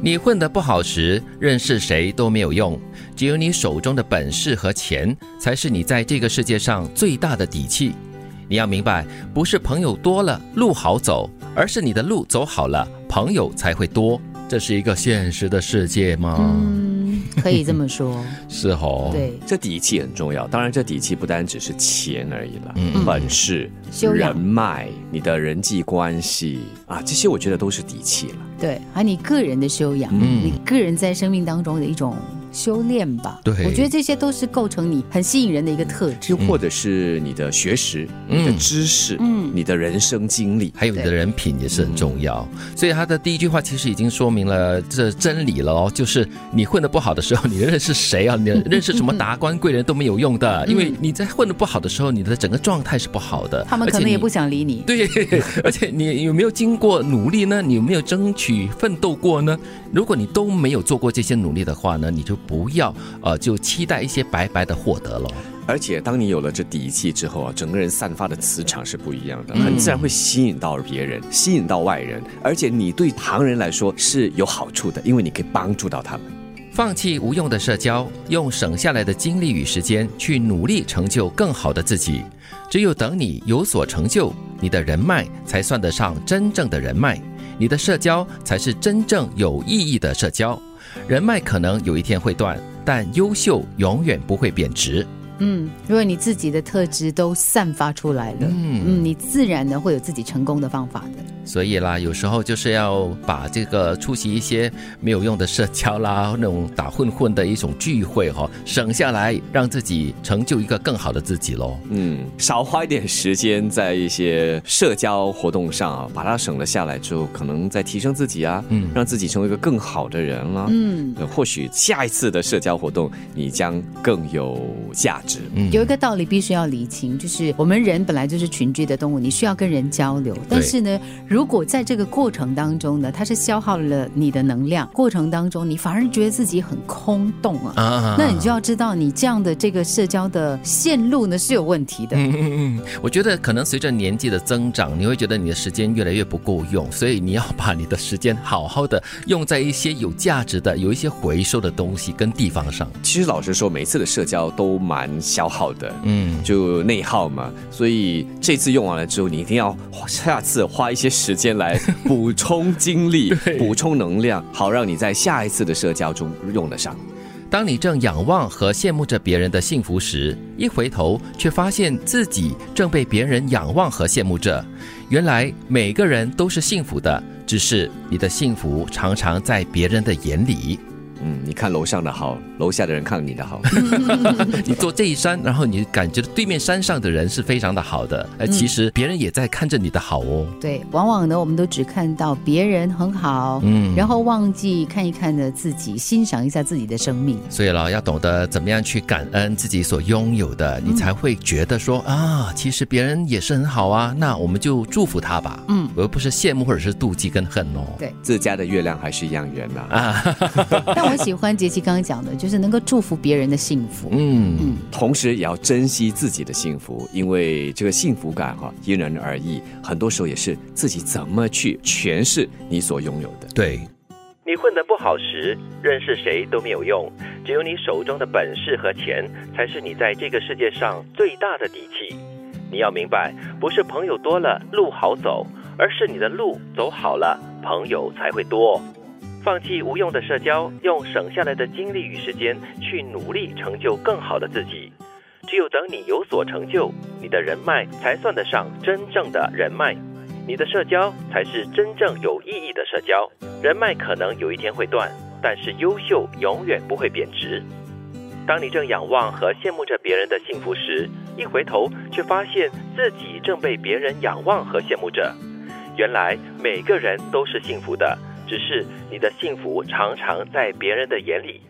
你混得不好时，认识谁都没有用，只有你手中的本事和钱，才是你在这个世界上最大的底气。你要明白，不是朋友多了路好走，而是你的路走好了，朋友才会多。这是一个现实的世界吗？可以这么说。是哦，对，这底气很重要。当然，这底气不单只是钱而已了，嗯本事、修养人脉、你的人际关系啊，这些我觉得都是底气了。对，还有你个人的修养，嗯你个人在生命当中的一种修炼吧。对我觉得这些都是构成你很吸引人的一个特质又。或者是你的学识、嗯你的知识、嗯你的人生经历。还有你的人品也是很重要。所以他的第一句话其实已经说明了这真理了哦，就是你混的不好的时候，你认识谁啊？你认识什么达官贵人都没有用的，因为你在混的不好的时候，你的整个状态是不好的。他们可能也不想理你。对，而且你有没有经过努力呢？你有没有争取奋斗过呢？如果你都没有做过这些努力的话呢，你就不要呃就期待一些白白的获得了。而且当你有了这底气之后啊，整个人散发的磁场是不一样的，嗯很自然会吸引到别人，吸引到外人，而且你对旁人来说是有好处的，因为你可以帮助到他们。放弃无用的社交，用省下来的精力与时间去努力成就更好的自己。只有等你有所成就，你的人脉才算得上真正的人脉，你的社交才是真正有意义的社交。人脉可能有一天会断，但优秀永远不会贬值。嗯，如果你自己的特质都散发出来了，嗯嗯，你自然呢会有自己成功的方法的。所以啦，有时候就是要把这个出席一些没有用的社交啦，那种打混混的一种聚会哈、省下来，让自己成就一个更好的自己喽。嗯，少花一点时间在一些社交活动上啊，把它省了下来之后，可能再提升自己啊，嗯让自己成为一个更好的人啦。嗯，呃或许下一次的社交活动，你将更有价值。嗯有一个道理必须要理清，就是我们人本来就是群居的动物，你需要跟人交流。但是呢，如果在这个过程当中呢，它是消耗了你的能量，过程当中你反而觉得自己很空洞啊。啊那你就要知道，你这样的这个社交的线路呢是有问题的。嗯嗯嗯，我觉得可能随着年纪的增长，你会觉得你的时间越来越不够用，所以你要把你的时间好好的用在一些有价值的、有一些回收的东西跟地方上。其实老实说，每次的社交都蛮消耗的。嗯，就内耗嘛，所以这次用完了之后，你一定要下次花一些时间来补充精力、补充能量，好让你在下一次的社交中用得上。当你正仰望和羡慕着别人的幸福时，一回头却发现自己正被别人仰望和羡慕着。原来每个人都是幸福的，只是你的幸福常常在别人的眼里。嗯，你看楼上的好，楼下的人看你的好。你坐这一山，然后你感觉对面山上的人是非常的好的，哎，其实别人也在看着你的好哦。对，往往呢，我们都只看到别人很好，嗯。然后忘记看一看呢自己，欣赏一下自己的生命。所以了，要懂得怎么样去感恩自己所拥有的，你才会觉得说啊，其实别人也是很好啊，那我们就祝福他吧，嗯，我又不是羡慕或者是妒忌跟恨哦。对，自家的月亮还是一样圆呐、啊，但我喜欢杰奇刚刚讲的，就是能够祝福别人的幸福。嗯，同时也要珍惜自己的幸福，因为这个幸福感哈、因人而异，很多时候也是自己怎么去诠释你所拥有的。对。你混得不好时，认识谁都没有用，只有你手中的本事和钱，才是你在这个世界上最大的底气。你要明白，不是朋友多了路好走，而是你的路走好了，朋友才会多。放弃无用的社交，用省下来的精力与时间去努力成就更好的自己。只有等你有所成就，你的人脉才算得上真正的人脉，你的社交才是真正有意义的社交。人脉可能有一天会断，但是优秀永远不会贬值。当你正仰望和羡慕着别人的幸福时，一回头却发现自己正被别人仰望和羡慕着。原来每个人都是幸福的，只是你的幸福常常在别人的眼里。